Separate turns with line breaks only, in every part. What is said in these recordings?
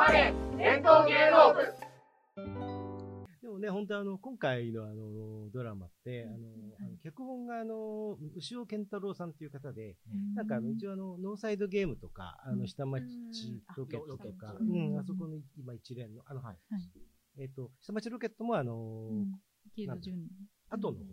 まれ伝統芸能部。
でもね、本当あの、今回のあの、ドラマって、あの、あの脚本があの、牛尾健太郎さんっていう方で、なんかあの、一応あの、ノーサイドゲームとか、あの、下町ロケットとか、
う
うんん、あそこの今一連の、あの、はい。えっと、下町ロケットもあの、後の方。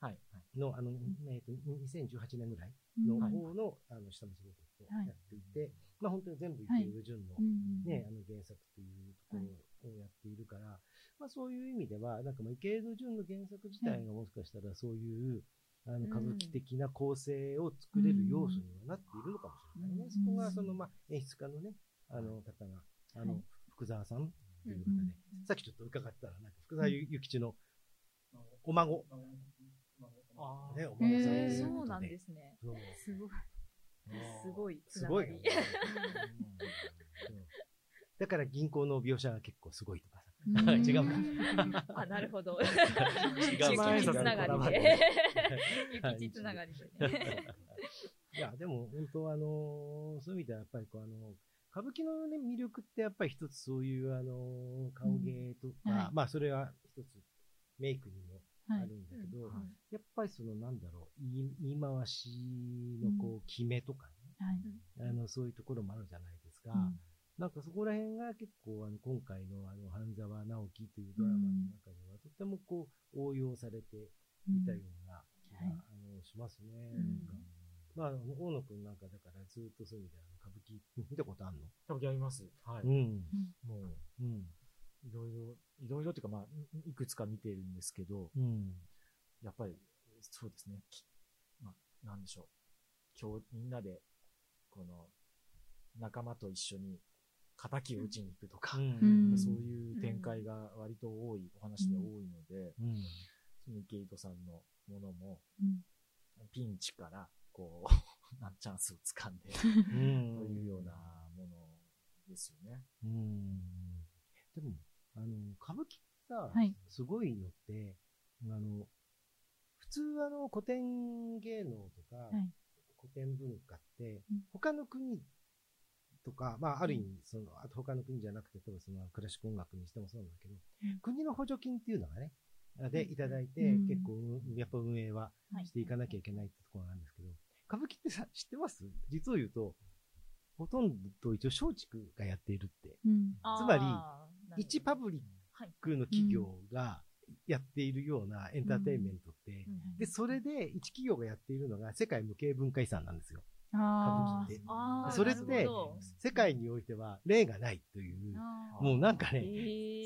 はい。
の、あの、えっと、2018年ぐらいの方の、あの、下町ロケットをやっていて、まあ本当に全部池井戸潤の
うん
ね、あの原作というところをやっているから、まあそういう意味では、なんかまあ池井戸潤の原作自体がもしかしたらそういう、あの歌舞伎的な構成を作れる要素にはなっているのかもしれないね。そこがそのまあ演出家のね、あの方が、あの、福沢さんという方で、さっきちょっと伺ったら、なんか福沢諭吉のお孫、ね、お孫さんと
へ
いうことで。
ーそうなんですね。すごい。すごいつ
すごいだから銀行の描写が結構すごいとかさ。
うん
違うか。
あ、なるほど。
違う
諭吉つながりで。
はい
諭吉つながりでね。
いや、でも本当あのーそういう意味ではやっぱりこうあの、歌舞伎のね、魅力ってやっぱり一つそういうあのー顔芸とか、
うんはい
まあそれは一つメイクにもあるんだけど、
はい。
やっぱりそのなんだろう、言い言い回しのこう、決めとかね、あの、そういうところもあるじゃないですか。
うん。
なんかそこら辺が結構あの今回のあの半沢直樹というドラマの中ではとてもこう応用されていたような気が、あのしますね。なんかまあ、大野くんなんかだからずっとそういう意味であの歌舞伎見たことあんの？
歌舞伎あります。はい。
うん。
もう、
うん。
いろいろ、いろいろというか、まあ、いいくつか見てるんですけど、
うん。
やっぱり、そうですね。きまあ、なんでしょう。今日、みんなで、この、仲間と一緒に、仇を打ちに行くとか、
うん
そういう展開が割と多い、お話で多いので、
うん
その池井戸さんのものも、
うん
ピンチから、こう、なんチャンスを掴んで、
うん
というようなものですよね。
うん。でも、あの、歌舞伎ってさ、
はい。
すごいのって、あの、普通あの、古典芸能とか、
い。
古典文化って
うん、
他の国とか、まあ、ある意味、その、あと他の国じゃなくて、例えばその、クラシック音楽にしてもそうなんだけど、国の補助金っていうのがね、で、いただいて、
うん。
結構、うんやっぱ運営は
はい。
していかなきゃいけないってところなんですけど、歌舞伎ってさ、知ってます？実を言うと、ほとんど一応松竹がやっているって。
うん。
つまり一パブリックの企業がやっているようなエンターテインメントって、で、それで一企業がやっているのが世界無形文化遺産なんですよ。歌舞
あ
伎って。それって世界においては例がないという、もうなんかね、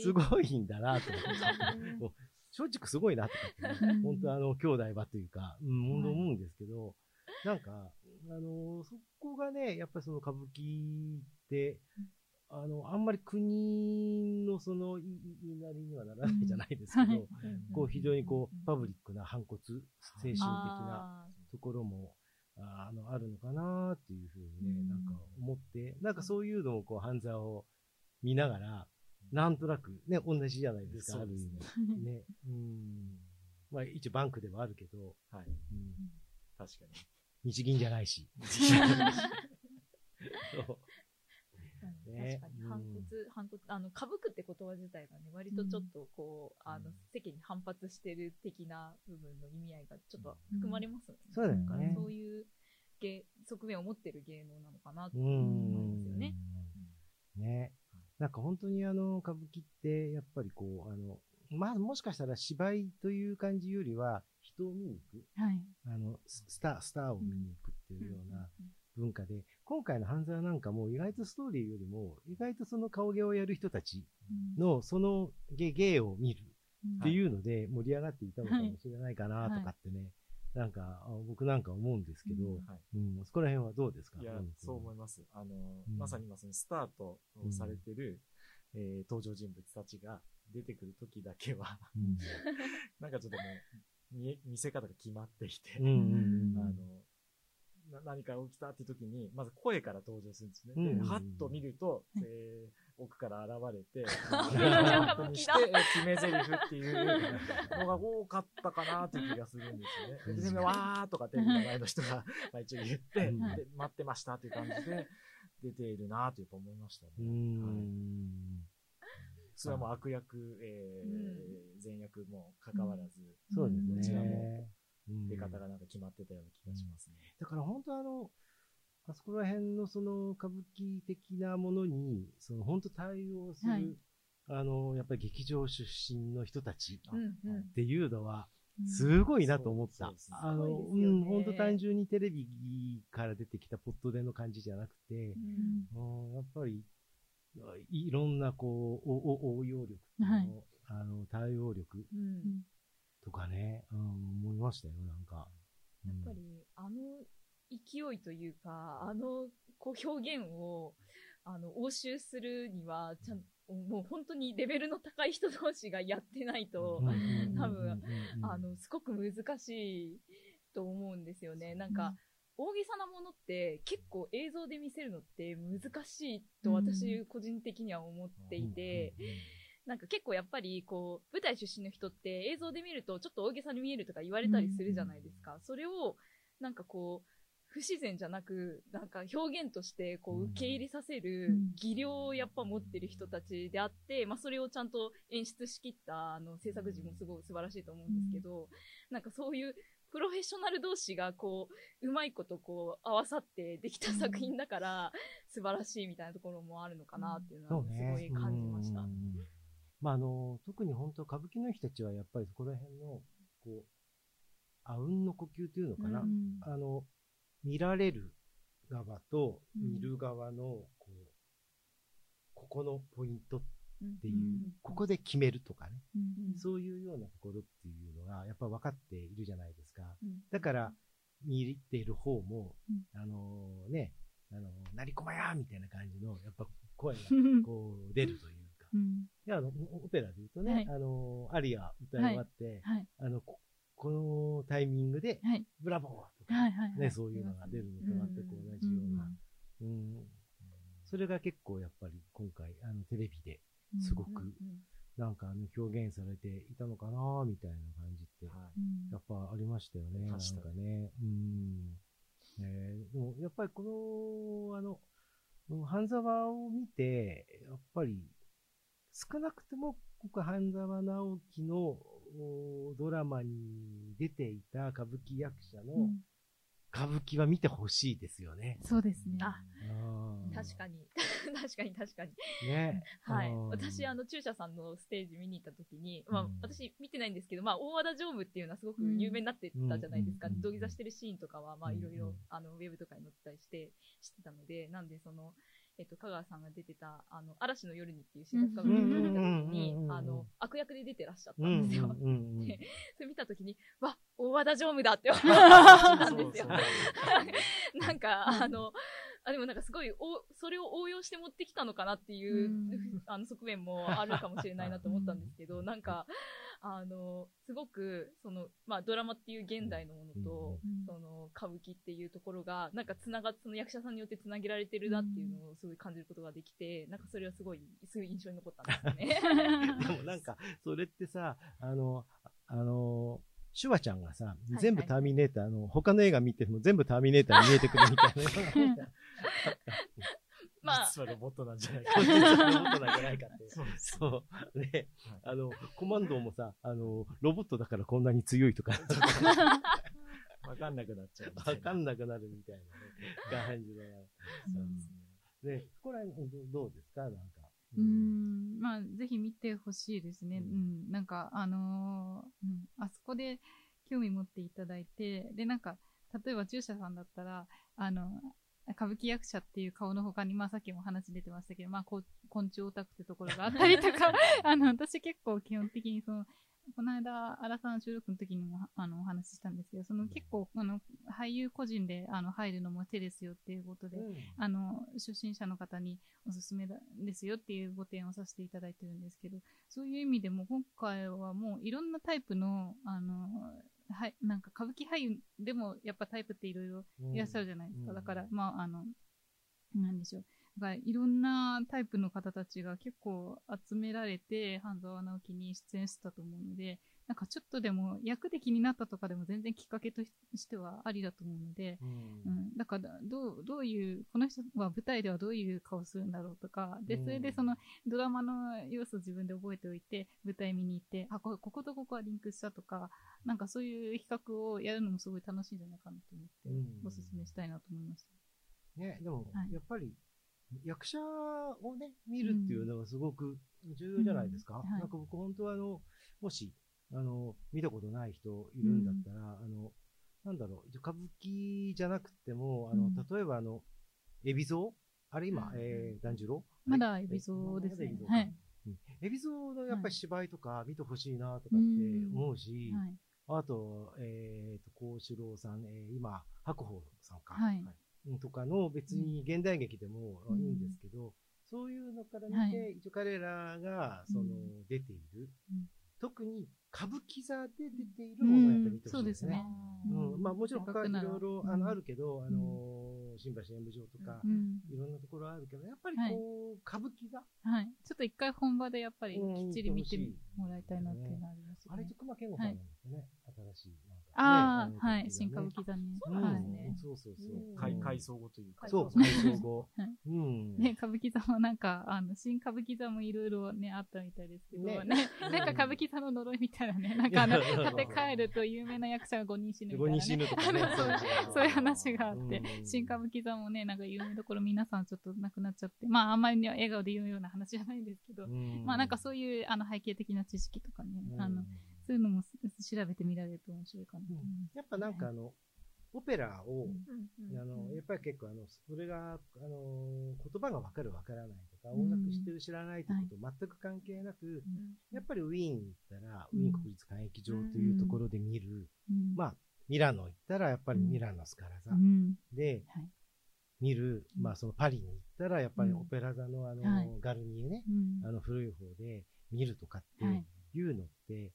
すごいんだなと思って。もう松竹すごいなとかってね、
うん。
本当あの、兄弟はというか、うん、思うんですけど、なんか、あの、そこがね、やっぱりその歌舞伎って、あの、あんまり国のその言いなりにはならないじゃないですけど、
はい
こう非常にこう、パブリックな反骨精神的な
あ
ところも、ああの、あるのかなっていうふうにね、
うん
なんか思って、なんかそういうのをこう、半沢を見ながら、なんとなくね、同じじゃないですか、ある意味。ね。うん。まあ一応バンクではあるけど、
はい。
うん、
確かに。
日銀じゃないし。そう
ー
ね
確かに反骨、反骨、あの、歌舞伎って言葉自体がね、割とちょっとこう、あの、世間に反発してる的な部分の意味合いがちょっと含まれますもんね。
そうだよね
そういう芸、側面を持ってる芸能なのかなと
う
思いますよ
ん。
ね。
ね。なんか本当にあの、歌舞伎って、やっぱりこう、あの、まあもしかしたら芝居という感じよりは、人を見に行く。
はい。
あの、ススター、スターを見に行くっていうような文化で、今回の半沢なんかも意外とストーリーよりも、意外とその顔芸をやる人たちの、その芸、芸を見るっていうので盛り上がっていたのかもしれないかなとかってね、なんか、あ僕なんか思うんですけど、
はい。
うん、そこら辺はどうですか？
いやそう思います。あの、
うん。
まさに今そのスタートをされてる、えー登場人物たちが出てくる時だけは、
うん。
なんかちょっともう、見せ方が決まっていて、
うんうんうん
あの、な何か起きたって時に、まず声から登場するんですね。
うんうんうん
で、はっと見ると、えー奥から現れて、して、えー決め台詞っていうのが多かったかなっていう気がするんですよね。で、全然わーとかテレビの前の人が、まあ一応言って、
うん
で待ってましたっていう感じで、出ているなとやっぱ思いましたね。
うーん。
それはもう悪役、えー善役も関わらず、
そうですね。
どちらも
うん
出方がなんか決まってたような気がしますね。
だから本当あの、あそこら辺のその歌舞伎的なものに、その本当対応する、
はい
あの、やっぱり劇場出身の人たちっていうのは、
うん
すごいなと思った。あの、うん、本当単純にテレビから出てきたポットでの感じじゃなくて
う、ん。
うんやっぱり、いろんなこう、おお応用力の、
はい。
あの、対応力
うん
とかね、うん、思いましたよ、なんか。
やっぱり、あの勢いというか、あのこう表現を、あの、応酬するには、ちゃんもう本当にレベルの高い人同士がやってないと、多分あの、すごく難しいと思うんですよね。なんか、大げさなものって結構映像で見せるのって難しいと私個人的には思っていて、なんか結構やっぱりこう舞台出身の人って映像で見るとちょっと大げさに見えるとか言われたりするじゃないですか。それをなんかこう不自然じゃなくなんか表現としてこう受け入れさせる
うん
技量をやっぱ持ってる人たちであって、まあそれをちゃんと演出しきったあの制作陣もすごい素晴らしいと思うんですけど、なんかそういうプロフェッショナル同士がこううまいことこう合わさってできた作品だから素晴らしいみたいなところもあるのかなっていうのはす。ごい感じました。
うんまあ、あの、特に本当歌舞伎の人たちはやっぱりそこら辺の、こう、あうんの呼吸というのかな。
うん
あの、見られる側と
うん。
見る側の、こう、ここのポイントっていう、
うん
ここで決めるとかね、
うん
そういうようなところっていうのが、やっぱ分かっているじゃないですか。
うん。
だから、見ている方も、
うん。
あのね、あの、なりこまやみたいな感じの、やっぱ声が
うん。
こう出るというか。
うん
いや、あの、オペラで言うとね、
はい。
あの、アリア歌い終わって、
はい。
あの、ここのタイミングで、
はい。
ブラボーとか、
はいはいはい。
ね、そういうのが出るのと全く同じような、うん、それが結構やっぱり今回、あの、テレビですごく、なんかあの、表現されていたのかなみたいな感じって、
はい。
うん
やっぱありましたよね、なん
確かに。
かね。うん。え。ーでも、やっぱりこの、あの、半沢を見て、やっぱり、少なくても、僕、半沢直樹のおドラマに出ていた歌舞伎役者の
うん
歌舞伎は見てほしいですよね。
そうですね。
あ
うん
確かに。確かに確かに。
ね。
はい
うん。
私、あの、中車さんのステージ見に行った時に、まあ
うん、
私見てないんですけど、まあ、大和田常務っていうのはすごく有名になってたじゃないですか。
うん
土下座してるシーンとかは、まあ、
うん
いろいろ、あの、ウェブとかに載ってたりして、知ってたので、なんで、その、えっと、香川さんが出てた、あの、嵐の夜にっていう新作歌舞伎を見た時にあの、悪役で出てらっしゃった
うんん
ですよ。でそれ見た時に、わ、大和田常務だって思ったんですよ。なんか、あの、あ、でもなんかすごい、お、それを応用して持ってきたのかなっていう、
うん。
あの、側面もあるかもしれないなと思ったんですけど、なんか、あの、すごく、その、まあ、ドラマっていう現代のものと、
うん
その、歌舞伎っていうところが、なんかつなが、その役者さんによってつなげられてるなっていうのをすごい感じることができて、なんかそれはすごい、すごい印象に残ったんですよね。
でもなんか、それってさ、あの、あの、シュワちゃんがさ、
い
全部ターミネーターの、他の映画見ても全部ターミネーターに見えてくるみたいな。
まあ、
実はロボットなんじゃないか。
実はロボットなんじゃないかって。
そう。
そう。ね、あの、コマンドもさ、あの、ロボットだからこんなに強いとか、
わかんなくなっちゃう。
わかんなくなるみたいなね、感じの。
そうですね。
ね、ここら辺どどうですか？なんか。
うーん、まあ、ぜひ見てほしいですね。
う
うんん、なんか、あのーうん、あそこで興味持っていただいて、で、なんか、例えば、中車さんだったら、あの、歌舞伎役者っていう顔の他に、まあさっきも話出てましたけど、まあこう昆虫オタクってところがあったりとか、あの、私結構基本的にその、この間、荒さん収録の時にもあのお話ししたんですけど、その結構、あの、俳優個人であの入るのも手ですよっていうことで、あの、初心者の方におすすめだですよっていうご提案をさせていただいてるんですけど、そういう意味でも今回はもういろんなタイプの、あの、はい、なんか歌舞伎俳優でもやっぱタイプっていろいろいらっしゃるじゃないですか。
うん
だから、まあ、あの、なんでしょう。だからいろんなタイプの方たちが結構集められて、半沢直樹に出演してたと思うので、なんかちょっとでも役で気になったとかでも全然きっかけとしてはありだと思うので、
うん。
うん、だからどうどういうこの人は舞台ではどういう顔するんだろうとかでそれでそのドラマの要素を自分で覚えておいて舞台見に行ってあここことここはリンクしたとかなんかそういう比較をやるのもすごい楽しいんじゃないかなと思って、
うん。
おすすめしたいなと思いました。
ね、でも
は、い。
やっぱり、役者をね、見るっていうのがすごく重要じゃないですか。
うん。はい。
なんか僕本当はあの、もし、あの、見たことない人いるんだったら、あの、なんだろう、歌舞伎じゃなくても、あの、
うん。
例えばあの、海老蔵？あれ今、
うん。
えー、團十郎？
まだ海老蔵ですね。はい。
うん。海老蔵のやっぱり芝居とか見てほしいなとかって
うん。
思うし、
はい。
あと、えーと、幸四郎さん、えー今、白鵬さんか。
はい。
うんとかの別に現代劇でも
うん。
いいんですけど、そういうのから見て、
はい。
一応彼らが、その、
うん
出ている、
うん。
特に歌舞伎座で出ているものをやっぱり見てほしいですね。まあもちろん他いろいろ、
うん。
あの、あるけど、あのー新橋演舞場とか、
うん。
いろんなところあるけど、やっぱり
はい。
こう、歌舞伎座、
はい、ちょっと一回本場でやっぱり
うん
きっちり見てもらいたいなっていうのはありますよね。
あれ、。徳間健吾さんなんですよね。新しい。
ああ、
の
はい、
歌
新歌
舞伎
座
ね。
はい
そう
そうそうそう。
うん
改改装後というか。
そう、
改
改装後
はい。
うん。
ね、歌舞伎座もなんか、あの、新歌舞伎座もいろいろね、あったみたいですけど、ね、
ね
なんか歌舞伎座の呪いみたいなね、なんかあの、立て帰ると有名な役者が5人死ぬみたいな、
5
ね。
人死ぬとかね。
そうそういう話があって、
うん
新歌舞伎座もね、なんか有名どころ皆さんちょっと亡くなっちゃって、まああんまり笑顔で言うような話じゃないんですけど、
うん
まあなんかそういうあの背景的な知識とかね、
うん
あの、そういうのも調べてみられると面白いかな。と思います。
やっぱなんかあの、オペラを、
うん
あの、やっぱり結構あの、それが、あの、言葉がわかるわからないとか、
うん。
音楽知ってる知らないってこと全く関係なく、やっぱりウィーン行ったら、ウ
うん。
ィーン国立歌劇場というところで見る、
うん。
まあ、ミラノ行ったらやっぱりミラノスカラ座
うん。
で
はい。
見る、
うん。
まあそのパリに行ったらやっぱり
うん。
オペラ座のあの、
はい。
ガルニエね、
うん。
あの古い方で見るとかって
はい。
いうのって、
うん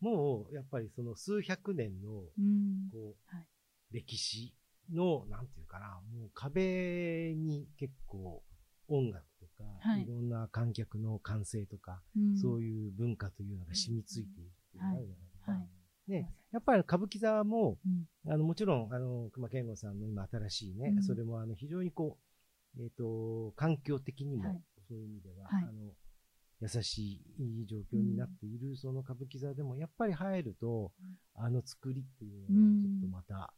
もうやっぱりその数百年の
うん。
こう、
はい。
歴史の、なんていうかな、もう壁に結構音楽とか、
はい。
い、ろんな観客の歓声とか、
うん。
そういう文化というのが染みついているっていうのがあるじゃないですか。やっぱり歌舞伎座も、
うん。
あの、もちろん、あの、熊健吾さんの今新しいね、
うん。
それもあの、非常にこう、えっ、と、環境的にも、
はい。
そういう意味では、
はい。
あの、優しい状況になっている、その歌舞伎座でも、やっぱり入ると、あの作りっていうのは、ちょっとまた、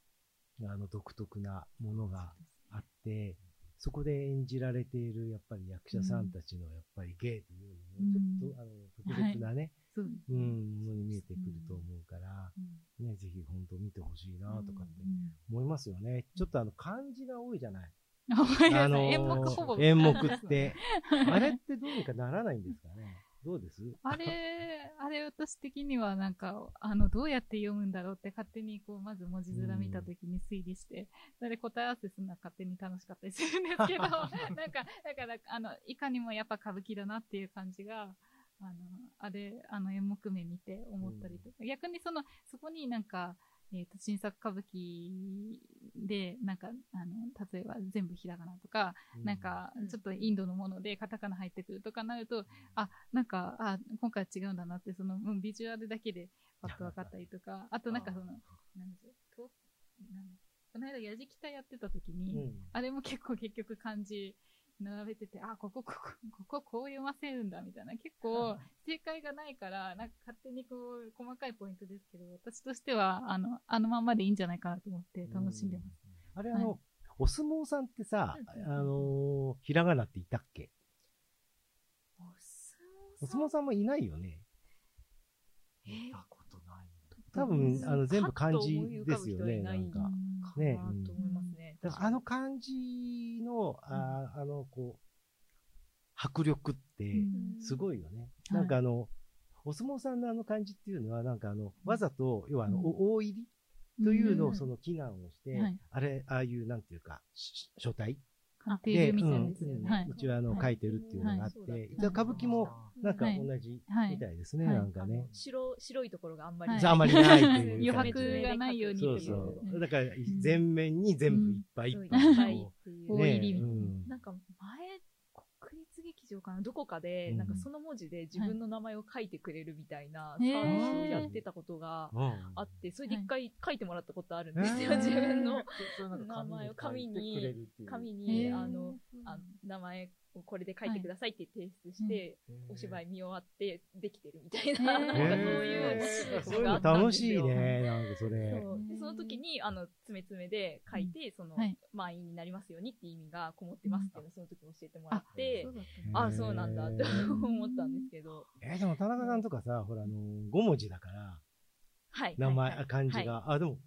あの、独特なものがあって、そこで演じられている、やっぱり役者さんたちの、やっぱり芸というのも、ちょっと、あの、特別なね、
そう
ん、ものに見えてくると思うから、
うん。
ね、ぜひ本当見てほしいなとかって
うん。
思いますよね。ちょっとあの、漢字が多いじゃない。
あ
のー
演目ほぼ。
演目って。あれってどうにかならないんですかね？どうです？
あれ、あれ私的にはなんか、あの、どうやって読むんだろうって勝手にこう、まず文字面見たときに推理して、それで答え合わせするのは勝手に楽しかったりするんですけど、なんか、だから、あの、いかにもやっぱ歌舞伎だなっていう感じが、あの、あれ、あの演目名見て思ったりとか、逆にその、そこになんか、えっ、と、新作歌舞伎で、なんか、あの、例えば全部ひらがなとか、なんか、ちょっとインドのものでカタカナ入ってくるとかなると、あ、なんか、あ、今回は違うんだなって、その、うんビジュアルだけでパッと分かったりとか、あとなんかその、なんでしょう、となんこの間、やじきたやってた時に、
うん。
あれも結構結局漢字並べてて、あ、ここ、ここ、こここう読ませるんだみたいな、結構正解がないから、なんか勝手にこう、細かいポイントですけど、私としては、あの、あのまんまでいいんじゃないかなと思って楽しんでます。
あれあの、お相撲さんってさ、
うん
あのーひらがなっていたっけ？お相撲さん？もいないよね。
見たことない。
多分、あの、全部漢字ですよね、
な
んか。
うん
ね
かなと思いますね。
だからあの漢字の、ああの、こう、迫力って、すごいよね。
はい。
なんかあの、お相撲さんのあの漢字っていうのは、なんかあの、わざと、要はあの、大入りというの
うん。
をその祈願をして、
はい。
あれ、ああいう、なんていうか、し書体
鑑定みたいなやつ
で、うん
はい。
一応あの、
はい。
書いてるっていうのがあっ
はい。
て、一応歌舞伎も、なんか
はい。
同じ
はい。
みたいですね、
はい。
なんかね。
白、白いところがあんまり
はい。
あんまりないという。
余白がないように
そう。
っていう。
そう。だから、全面に全部いっぱいいっぱい。
な
ん
か前、かな、どこかで、
うん。
なんかその文字で自分の名前を書いてくれるみたいなサ
へ
ー。
ー
ビスをやってたことが
うん。
あって、それで一回書いてもらったことあるんですよ、自分の名前を
紙に
紙
へ
に、
ー
あの、あ名前をこれで書いてくださいって提出して、お芝居見終わってできてるみたいな、なんかそういう
そういうの
のがあったん
楽。しいね、なんかそれ。
そう。でその時に、あの、詰め詰めで書いて、その、
はい。
満員になりますようにっていう意味がこもってますっていうのをその時に教えてもらって
そう、だった
あ
ね
そうなんだって思ったんですけど、
えーでも田中さんとかさ、ほら、あの、5文字だから、
はい。
名前、
はい
漢字が。あ、でも、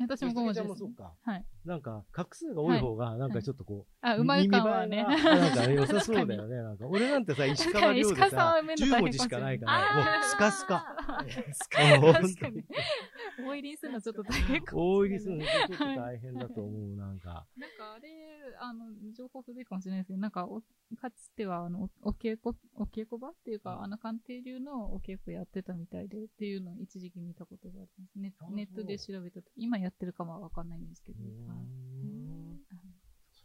私も5文字です
ちゃんもそう。か。
はい。
なんか、画数が多い方が、なんかちょっとこう、
あ、うまい感はね。
なんか良さそうだよね。なんか、俺なんてさ、石川遼で
さん
さ
は、目の大変
10文字しかないから、もうスカスカ。
ス
もう本当
確かに。大入りするのちょっと大変かも
大入り
しれない
するのちょっと大変だと思う、なんか。
なんかあれ、あの、情報古いかもしれないですけど、なんかお、かつては、あの、おお稽古、お稽古場っていうか、あの、鑑定流のお稽古やってたみたいで、っていうのを一時期見たことがあります。ネ
あそう
ネットで調べたと今やってるかもわかんないんですけど。
そ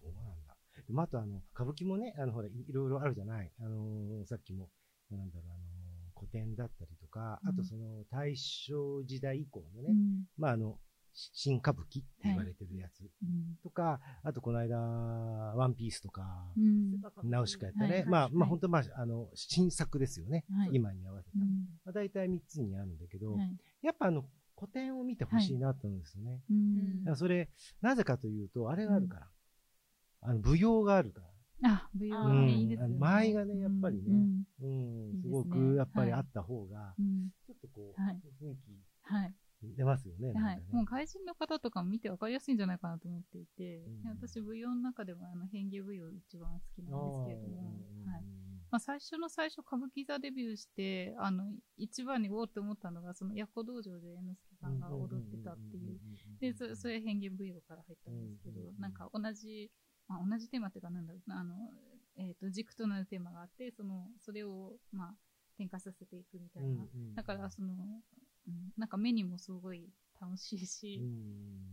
うなんだ。でもあと、あの、歌舞伎もね、あの、ほら、いいろいろあるじゃない。あのー、さっきも、なんだろう、あのー、古典だったりとか、あとその、大正時代以降のね、
うん。
まあ、あの、し新歌舞伎って言われてるやつ
うん。
とか、あとこの間、ワンピースとか、
うん。
ナウシカやったね。
はい
まあ、
はい。
まあ、本当まあ、あの、新作ですよね。
はい。
今に合わせた。
うん。
まあ、大体3つにあるんだけど、
はい。
やっぱあの、古典を見てほしいなと思うんですよね。
うん。
だからそれ、なぜかというと、あれがあるから。あの、舞踊があるから。
あ、舞踊
あ
ね、
うん
いいですよね。
あの間合いがねやっぱりね
うん
うん、
いいです
ごくやっぱり
はい
あった方が、
うん
ちょっとこう、
はい
雰囲
はい。
気出ますよね。
はい。もう外人の方とかも見て分かりやすいんじゃないかなと思っていて、
うん
で私、舞踊の中でもあの変化舞踊一番好きなんですけれども、はい。まあ、最初の最初、歌舞伎座デビューして、あの、一番におおって思ったのが、その、奴道場で猿之助さんが踊ってたっていう。で、そそれ変幻舞踊から入ったんですけどなんか同じ、まあ、同じテーマっていうか、なんだろうな、あの、えっ、と、軸となるテーマがあって、その、それを、まあ、展開させていくみたいな。だから、その、うん、なんか目にもすごい楽しいし、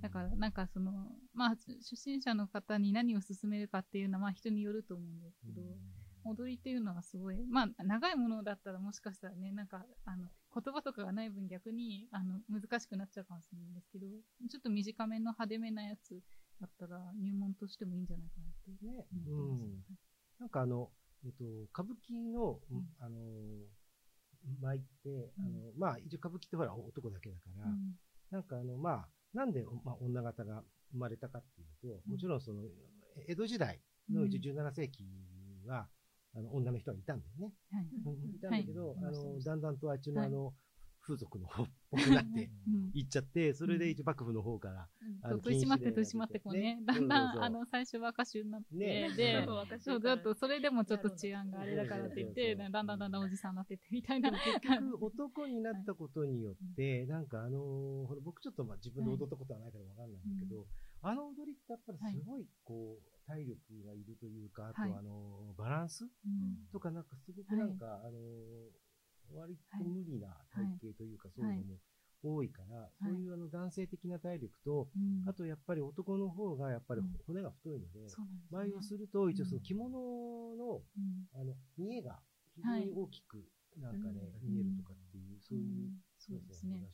だから、なんかその、まあ、初心者の方に何を勧めるかっていうのは、まあ、人によると思うんですけど、踊りっていうのはすごい、まあ、長いものだったらもしかしたらね、なんか、あの、言葉とかがない分逆に、あの、難しくなっちゃうかもしれないんですけど、ちょっと短めの派手めなやつだったら入門としてもいいんじゃないかなって。
ね、
思ってます
うん。なんかあの、えっと、歌舞伎の、
うん。
あの、舞って、あの、まあ、一応歌舞伎ってほら男だけだから、
うん。
なんかあの、まあ、なんで、まあ、女方が生まれたかっていうと、もちろんその、江戸時代の一応17世紀は、あの、女の人がいたんだよね。
はい。
いたんだけど、あの、だんだんとあっちの
はい。
あの、風俗の方っぽくなって
うん。
いっちゃって、それで一応幕府の方から、あの
そう取り締まって取り締まってこうね。
ね、
だんだん、あの、最初は歌手になって、
ね。
で、
そう
だと、それでもちょっと治安があれだからって言って、だんだんだんだんおじさんになってってみたいな。
結局男になったことによって、なんかあの僕ちょっとまあ自分で踊ったことはないからわかんないんだけど、あの踊りってやっぱりすごいこう、体力がいるというか、あと
はい
あのーバランス
うん。
とかなんかすごくなんか、あのー割と無理な体型というか、そういうのも多いから、そういうあの男性的な体力と、
うん。
あとやっぱり男の方がやっぱり
うん。
骨が太いので、
そうなんですね。
舞をすると一応その
うん。
着物の、
うん。
あの、見えが非常に大きく、なんかね、
うん
見えるとかっていう、そういう
うん、そうですね。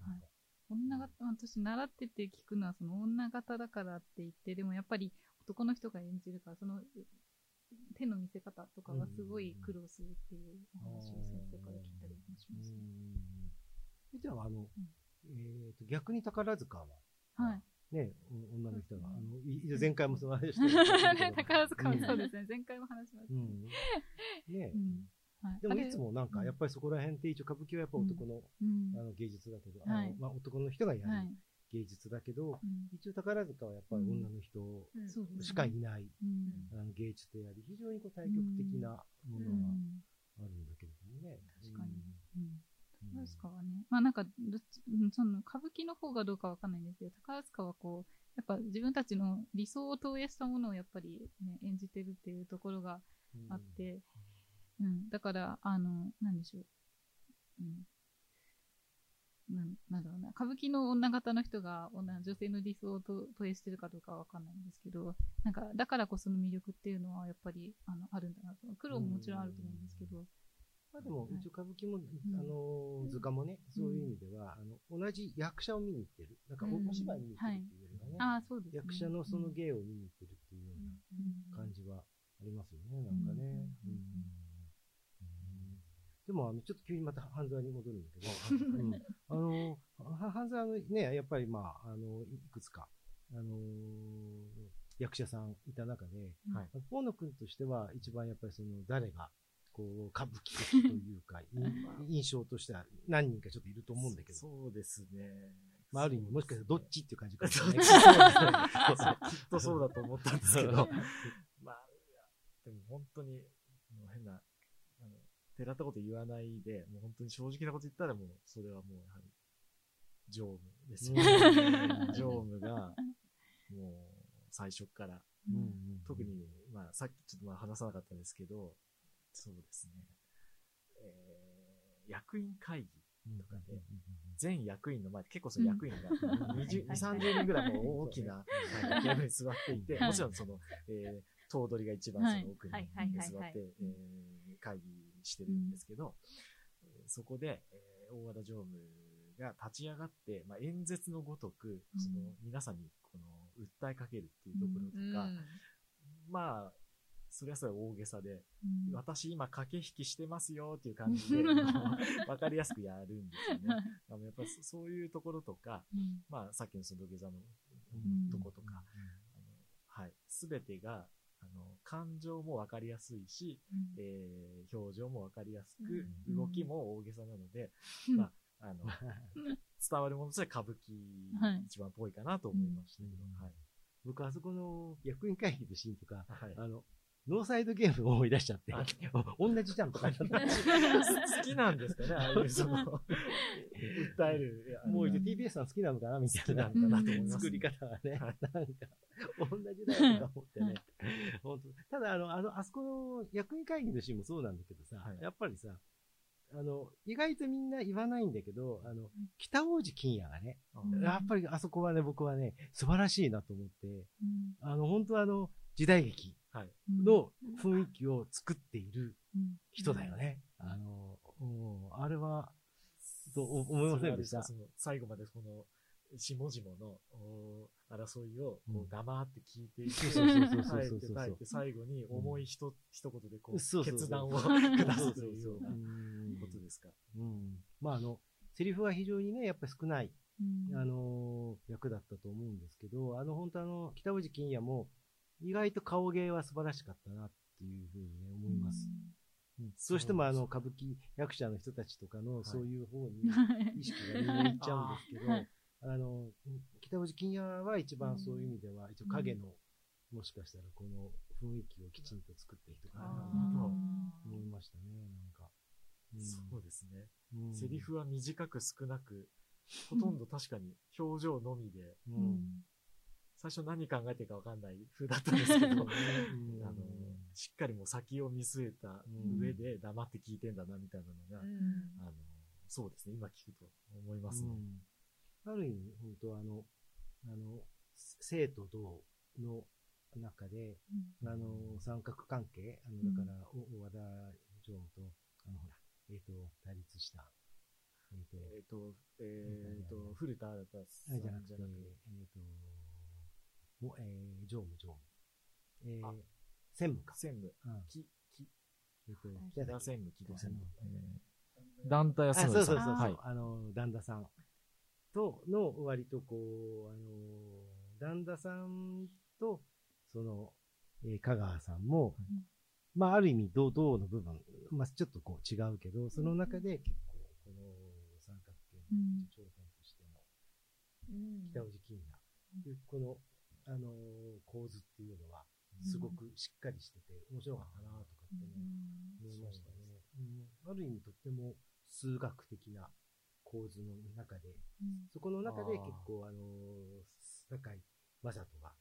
なんか。
女型、私習ってて聞くのは、その女型だからって言って、でもやっぱり男の人が演じるから、その手の見せ方とかがすごい苦労するっていうお話を先生から聞いたりもします。
ん。じゃあ、あの、えっと、逆に宝塚は、
はい。
ね、女の人が、
ね
あの、い前回もその話してたけど
宝塚もそうですね。前回も話しました。
うん。ね
うん。はい
でもいつもなん。か、やっぱりそこら辺って一応歌舞伎はやっぱ男の、あの芸術だけど、
はい
あのまあ男の人がやる
はい。
芸術だけど、
うん。
一応宝塚はやっぱり女の人しかいない、
うん。
あの芸術であり、非常にこう対極的なものが
うん。
あるんだけれどもね。
確かに。うん。
うん。
宝塚はね、まあなんかどっち、うんその歌舞伎の方がどうかわかんないんですけど、宝塚はこう、やっぱ自分たちの理想を投影したものをやっぱり、ね、演じてるっていうところがあって、うん、だから、あの、なんでしょう。うん。なんなんだろうな、歌舞伎の女型の人が女女性の理想をと投影してるかどうかはわかんないんですけど、なんか、だからこその魅力っていうのはやっぱり、あの、あるんだなと。苦労ももちろんあると思うんですけど、
まあでも、
はい。
一応歌舞伎も、
ん。
あの、図鑑もね、そういう意味では、あの、同じ役者を見に行ってる。なんか、
うん
お芝居見に行ってるっていうよりはね、
ああ、そうですね。
役者のその
うん
芸を見に行ってるっていうよう
うん。
な感じはありますよね、なんかね。
うん。
うんでも、あの、ちょっと急にまた半沢に戻るんだけど、うん。あの、は半沢のね、やっぱりまあ、あの、いくつか、あの役者さんいた中で、
はい。
河野君としては一番やっぱりその誰が、こう、歌舞伎的というか、い印象としては何人かちょっといると思うんだけど、
そうですね。
まあ、ある意味、もしかしたらどっちっていう感じかも。
きっとそうだと思ったんですけど、まあ、でも本当に、の、寺ったこと言わないで、もう本当に正直なこと言ったらもう、それはもうやはり、常務ですよね。常務が、もう、最初から、
うんうん
特に、まあ、さっきちょっとまあ話さなかったんですけど、そうですね、えー、役員会議とかで、全役員の前で結構その役員が20、
はい
30人ぐらいもう大きな、はい、テーブルに座っていて、もちろんその、えー、頭取が一番その奥に座って、えー会議してるんですけど、えーそこで、えー大和田常務が立ち上がって、まあ、演説のごとく、その皆さんにこの訴えかけるっていうところとか、まあ、それはそれは大げさで、
うん。
私今駆け引きしてますよっていう感じで、わかりやすくやるんですよね。あのやっぱりそそういうところとか、
うん。
まあさっきのその土下座の
ん。
とことか、あのはい、すべてが、あの、感情もわかりやすいし、
うん。
えー表情もわかりやすく、
うん。
動きも大げさなので、
うん。
まあ、あの、伝わるものとしては歌舞
はい。
伎一番っぽいかなと思いましたけど、
うん。
はい。
僕、あそこの役員会議のシーンとか、
はい。
あの、ノーサイドゲームを思い出しちゃって。
あ、
同じじゃんとか
好きなんですかね、ああいうその、訴える。
もう TBS さん好きなのかな？みたいな。
なのかなと思います。
作り方
はい。
なんか、同じだよとか思ってね。本当。ただ、あの、あの、あそこの役員会議のシーンもそうなんだけどさ、
はい。
やっぱりさ、あの、意外とみんな言わないんだけど、あの、北王子金也がね、
うん。
やっぱりあそこはね、僕はね、素晴らしいなと思って、
うん。
あの、本当あの、時代劇
はい。
の雰囲気を作っている
うん
人だよね。あの、うん。あれは、と思いませんでした？
その最後までこの、下々のお争いをこ
うん。
う黙って聞いていて、
そうそうそうそうそう
最後に重いひと一言でこう決断を下すというような
うん
ことですか？
うん。まあ、あの、セリフは非常にね、やっぱり少ない、
うん。
あのー役だったと思うんですけど、あの、本当あの、北尾路金也も、意外と顔芸は素晴らしかったなっていうふうにね、思います。うん。どうしてもあの、歌舞伎役者の人たちとかの、
い。
そういう方に
う ん
意識がみんないっちゃうんですけど、
はい
あの、北尾路金也は一番そういう意味では、一応影の、もしかしたらこの雰囲気をきちんと作った人かなと思いましたね、なんか。うん。
そうですね。
うん。
セリフは短く少なく、ほとんど確かに表情のみで、
う
うんん
最初何考えてるかわかんない風だったんですけど、
うん。
あの、しっかりもう先を見据えた上で黙って聞いてんだなみたいなのが、あの、そうですね、今聞くと思いますね。
うん。ある意味、本当あの、あの、生と同の中で、あの、三角関係、あの、だから、和田常務と、あの、ほら、えっ、と、対立した、えっ、と、
えっ、と、えっ、と、古田新太さ
あ
ん
れじゃなくて、えっ、と、もえー、常務、常務。えー
あ、
専務か。
専務、
うん。
き、き、
えっ、と、
木田専務、木戸専務。団体
あ、
安
そうそうそう。そう、
はい。
あの、旦那さん。との、割とこう、あの、旦那さんと、その、えー香川さんも、
うん
まあ、ある意味、同同の部分、まあ、ちょっとこう違うけど、その中で結構、この三角形の頂点としての、北尾路金也、この、あの構図っていうのは、すごくしっかりしてて、面白かったなとかってね、思いましたね。うん、ある意味とっても数学的な構図の中で、そこの中で結構あのー、坂井正人が、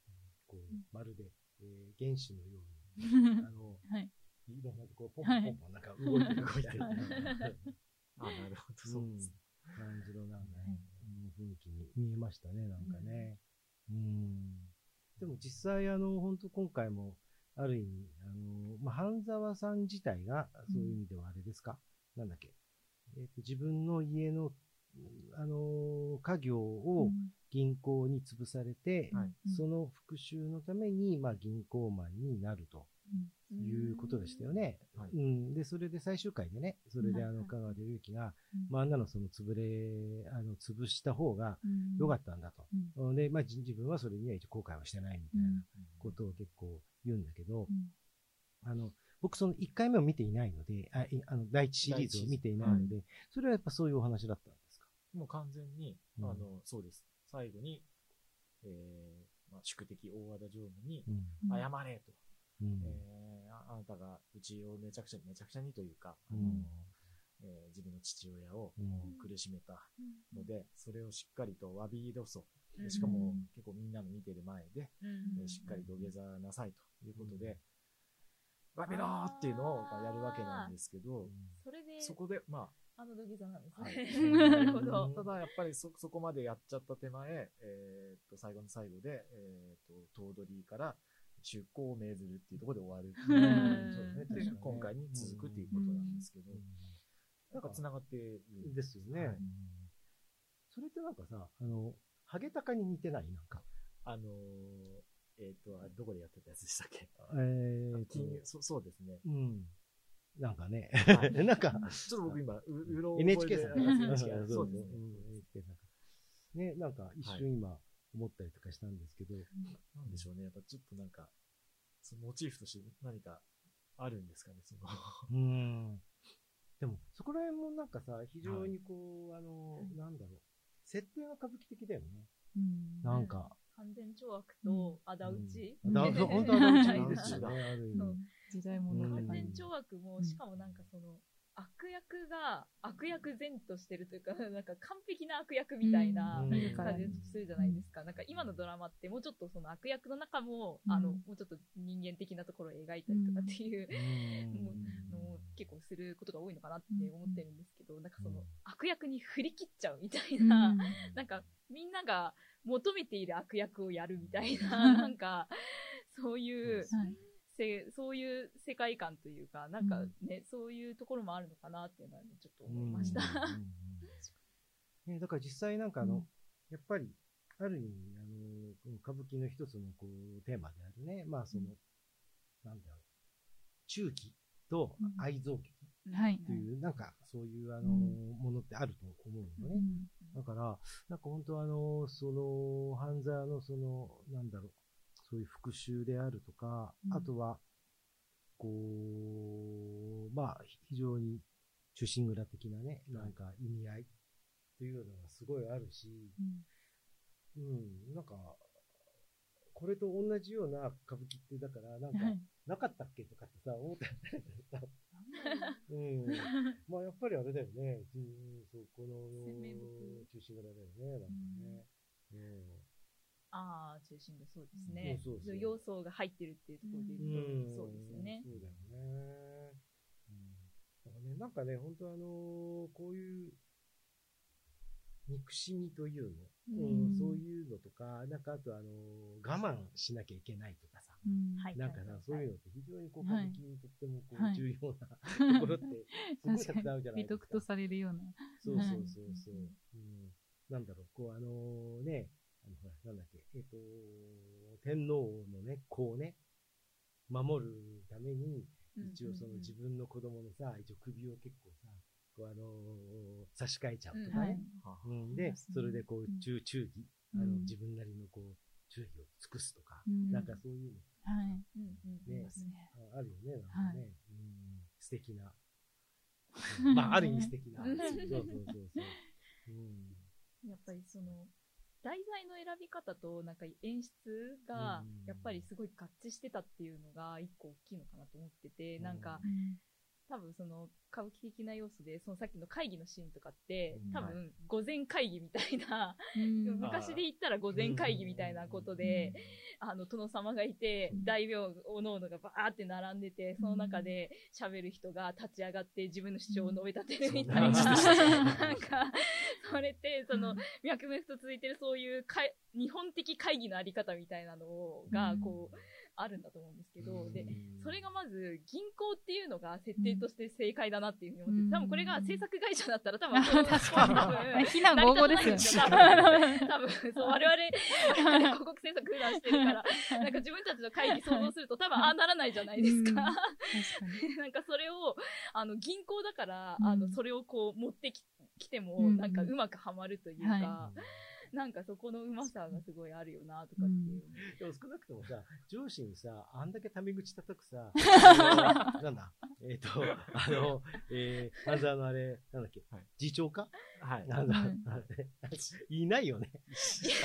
こう、まるで、えー原子のように、あの、
はい。
いろんなところ、ポンポンポンなんか動いてるみたいな。
あ、なるほど、そうです。ね。
感じのなんかね、うん雰囲気に見えましたね、なんかね。うん。でも実際、あの、本当今回も、ある意味、あの、まあ、半沢さん自体が、そういう意味ではあれですか、なんだっけ？えっ、と、自分の家の、あの、家業を銀行に潰されて、
はい。
その復讐のために、まあ、銀行マンになるということでしたよね。
はい
うん。で、それで最終回でね、それであの、香川照之が、
うん
まあ、あんなのその潰れ、あの、潰した方が良かったんだと。
うん
で、まあ、じ自分はそれには一応後悔はしてないみたいなことを結構言うんだけど、あの、僕その1回目を見ていないので、あいあの第一シリーズを見ていないので、それはやっぱそういうお話だったんですか？
もう完全に、
うん
あの、そうです。最後に、えー、まあ、宿敵大和田常務に、
うん。
謝れと。
うん。
えーああなたがうちをめちゃくちゃ、めちゃくちゃにというか、あの
うん
えー自分の父親を
うん
苦しめたので、それをしっかりと詫びろそ。しかも
うん
結構みんなの見てる前で、
うん
えーしっかり土下座なさいということで、詫びろーっていうのをまあやるわけなんですけど、
それで、
そこで、ま
あの土下座なんです
あ、は
ね。
い
なるほ
う
ど
ん。
ただやっぱりそ、そこまでやっちゃった手前、えーっと、最後の最後で、えーっと、頭取から出向を命ずるっていうところで終わる。っていう
うん。
そうだね。
今回に続くっていうことなんですけど、なんか繋がってる。ん。
ですよね。
はい
それってなんかさ、あの、ハゲタカに似てない？なんか。
あのー、えーっと、あどこでやってたやつでしたっけ？
えーと。
金融そそうですね。
うん。なんかね、
はい。
なんか、
ちょっと僕今、う、うろ
NHK さん。
そうですね。
ん。NHK さん。ね、なんか一瞬今思ったりとかしたんですけど、
なんでしょうね。やっぱちょっとなんか、そのモチーフとして何かあるんですかね、その。
うん。でも、そこら辺もなんかさ、非常にこう、あの、なんだろう。設定は歌舞伎的だよね。なんか。
完全懲悪と仇討ち。
だそう本当はあのうちですよね、ある意味。
時代物
うん
完全。懲悪も、
うん
しかもなんかその、悪役が悪役前としてるというか、なんか完璧な悪役みたいな感じするじゃないですか。なんか今のドラマってもうちょっとその悪役の中も、
うん。
あの、もうちょっと人間的なところを描いたりとかっていう
うん。
もうのを結構することが多いのかなって思ってるんですけど、なんかその
うん。
悪役に振り切っちゃうみたい
うん。
な、なんかみんなが求めている悪役をやるみたいな、なんかそういう、
はい
せそういう世界観というか、なんかね、そういうところもあるのかなっていうのはね、ちょっと思いました。
うんうんうん ね、だから実際なんかあの、
うん。
やっぱり、ある意味、あの、歌舞伎の一つのこう、テーマであるね、まあその、
うん。
なんだろう、中期と
うん。
愛憎劇
はい。
という、なんかそういうあの、
うん。
ものってあると思うのね。
うん。
だから、なんか本当あの、その、半沢のその、なんだろう、そういう復讐であるとか、
うん
あとは、こう、まあ、非常に中心蔵的なね、なんか意味合いというのがすごいあるし、
うん
うん、なんか、これと同じような歌舞伎って、だから、なんか、
はい
なかったっけとかってさ、思ったりさ、うん。まあ、やっぱりあれだよね。うん、そこの中心蔵だよね、なんかね。うん。
ああ、中心部そうですね。
そうそうそう
要素が入ってるっていうところで言うと、
うん
そうですよね。
そうだよね。うん。だからね、なんかね、本当あのーこういう、憎しみというの、うん
うん
そういうのとか、なんかあとあのー我慢しなきゃいけないとかさ、
うん
はい
なんかさ、そういうのって非常にこう、歌
はい
舞伎にとってもこう、
はい
重要な ところって、すごいたくさんあるじゃないですか。
徳とされるような。
そう
はい
そうそうそう。うん。なんだろう、こう、あのーね、あの、ほら、なんだっけ、えっ、と、天皇のね、子をね、守るために、一応その自分の子供のさ、一応首を結構さ、こうあのー差し替えちゃうとか
はい
ね。。
は
うん、で、それでこう
うん、
中、忠義、あの、
うん
自分なりのこう、忠義を尽くすとか、
うん
なんかそういうの
はい。
うんうん
ね
ね。
ああるよね、なんか
は
ね。うん、素敵な。う んまあ、ある意味素敵な。
う ん
そうそうそうそう。うん。
やっぱりその、題材の選び方となんか演出が
うん
やっぱりすごい合致してたっていうのが一個大きいのかなと思ってて、
うん。
なんか多分その歌舞伎的な要素で、そのさっきの会議のシーンとかって
うん、
多分午前会議みたいな、
うん。
昔で言ったら午前会議みたいなことで、あの、殿様がいて、大名おのおのがバーって並んでて、その中で喋る人が立ち上がって自分の主張を述べ立てるみたいな、
うん。
なんか、それって、その、脈々と続いてるそういうかい日本的会議のあり方みたいなのが、こう、あるんだと思うんですけど、で、それがまず、銀行っていうのが設定として正解だなっていうふうに思ってて、多分これが制作会社だったら多分、
確かに。非難合々ですよね。
多分、う我々、我 々広告制作普段してるから、なんか自分たちの会議想像すると多分ああならないじゃないですか。なんかそれを、あの、銀行だから、
うん。
あの、それをこう持ってききても、
うん
なんかうまくはまるというか、
は
なんかそこのうまさがすごいあるよな、とかっていう。
でも少なくともさ、上司にさ、あんだけタメ口叩くさ、あのなんだ、えっ、と、あの、えー、半沢のあれ、なんだっけ、
はい。
次長か？
はい。
なんだ、
うん
あれ いないよね。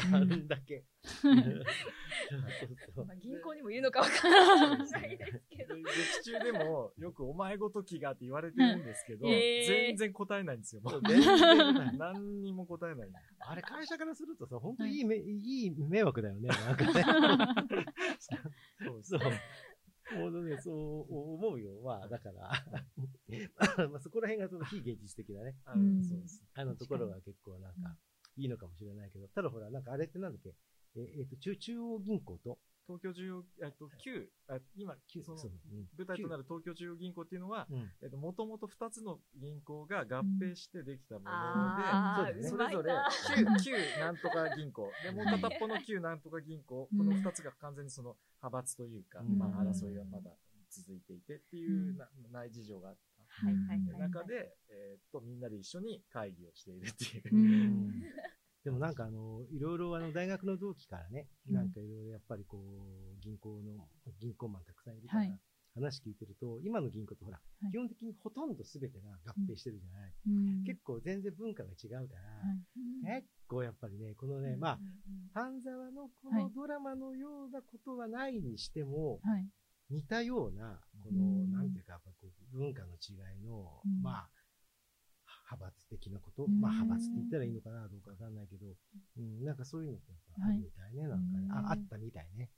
うん
あんだけ。そうそうそう
まあ、銀行にも言うのかわからないですけど。
劇中でもよくお前ごときがって言われてるんですけど、
うん
全然答えないんですよ。もう
全然ない
何にも答えない。
あれ、会社からするとさ、本当にいいめ、いい迷惑だよね。なんかね。
そ う
そう。もうね、そう思うよ。まあ、だから、まあ、そこら辺がその非現実的なね、
あ
うん。
そうです。
あのところは結構なんか、いいのかもしれないけど、ただほら、なんかあれってなんだっけ、えっ、えーと中、中央銀行と、
東京中央、えっと、旧、あ今、その
そううん。
舞台となる東京中央銀行っていうのは、
うん。
えっと、もともと2つの銀行が合併してできたもので、
あ
ー。
それぞれ旧、旧なんとか銀行。で、もう片っぽの旧なんとか銀行。この2つが完全にその派閥というか、
うん。
まあ、争いがまだ続いていてっていうな内事情があった。
はいはいはいはい。
中で、えーっと、みんなで一緒に会議をしているっていう。
うん
でもなんかあの、いろいろあの、大学の同期からね、
うん。
なんかいろいろやっぱりこう、銀行の、銀行マンたくさんいるから、
はい。
話聞いてると、今の銀行ってほら、
はい。
基本的にほとんど全てが合併してるじゃない、
うん。
結構全然文化が違うから、
はい。
結構やっぱりね、このね、まあ、半沢のこ
はい。
のドラマのようなことはないにしても、
はい。
似たような、この、
うん。
なんていうか、文化の違いの、
うん。
まあ、派閥的なこと、
うん。
まあ派閥って言ったらいいのかな、どうかわかんないけど、うん、なんかそういうのってやっぱあるみたい。ね、なんかね、
うん。
あ、あったみたいね。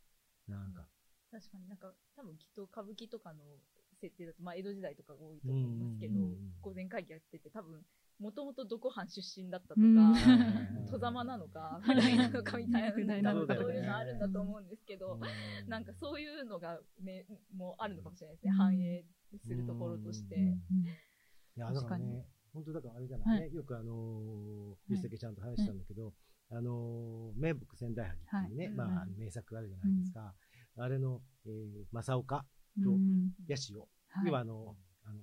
なんか。
確かになんか、多分きっと歌舞伎とかの設定だと、まあ江戸時代とかが多いと思いますけど午前会議やってて、多分、もともとどこ藩出身だったとか、
うん。
戸様なのか、不代なのかみたいな、なんか
そう
いうのあるんだと思うんですけど、
うん。
なんかそういうのがめ、もうあるのかもしれないですね。反映するところとして。
うん。いや、だ
確から
ね、本当だからあれじゃないね、
は
よくあのー、ゆうすけちゃんと話したんだけど、あのー、名木仙台萩っていうね、
はい。
まあ、名作あるじゃないですか。あれの、えー、正岡、と
うん。
八潮、
はい。
要はあの、あの、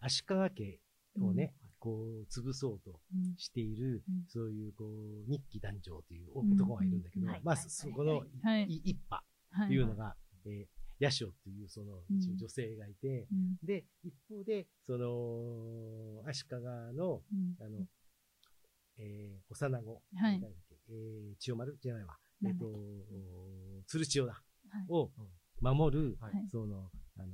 足利家をね、こう、潰そうと
うん。
している、
うん。
そういう、こう、日記団長という
うん。
男がいるんだけど、まあ、そこの、一派
は
っていうのが、えー、八潮っていう、その、女性がいて、
うん。
で、一方で、その、足利の、
うん。
あの、えー、幼子、
はい。
えー、千代丸じゃないわ。えっ、
なんだっ
と、鶴千代だ。
はい。
を守る、
はい。
はい
その、あのー、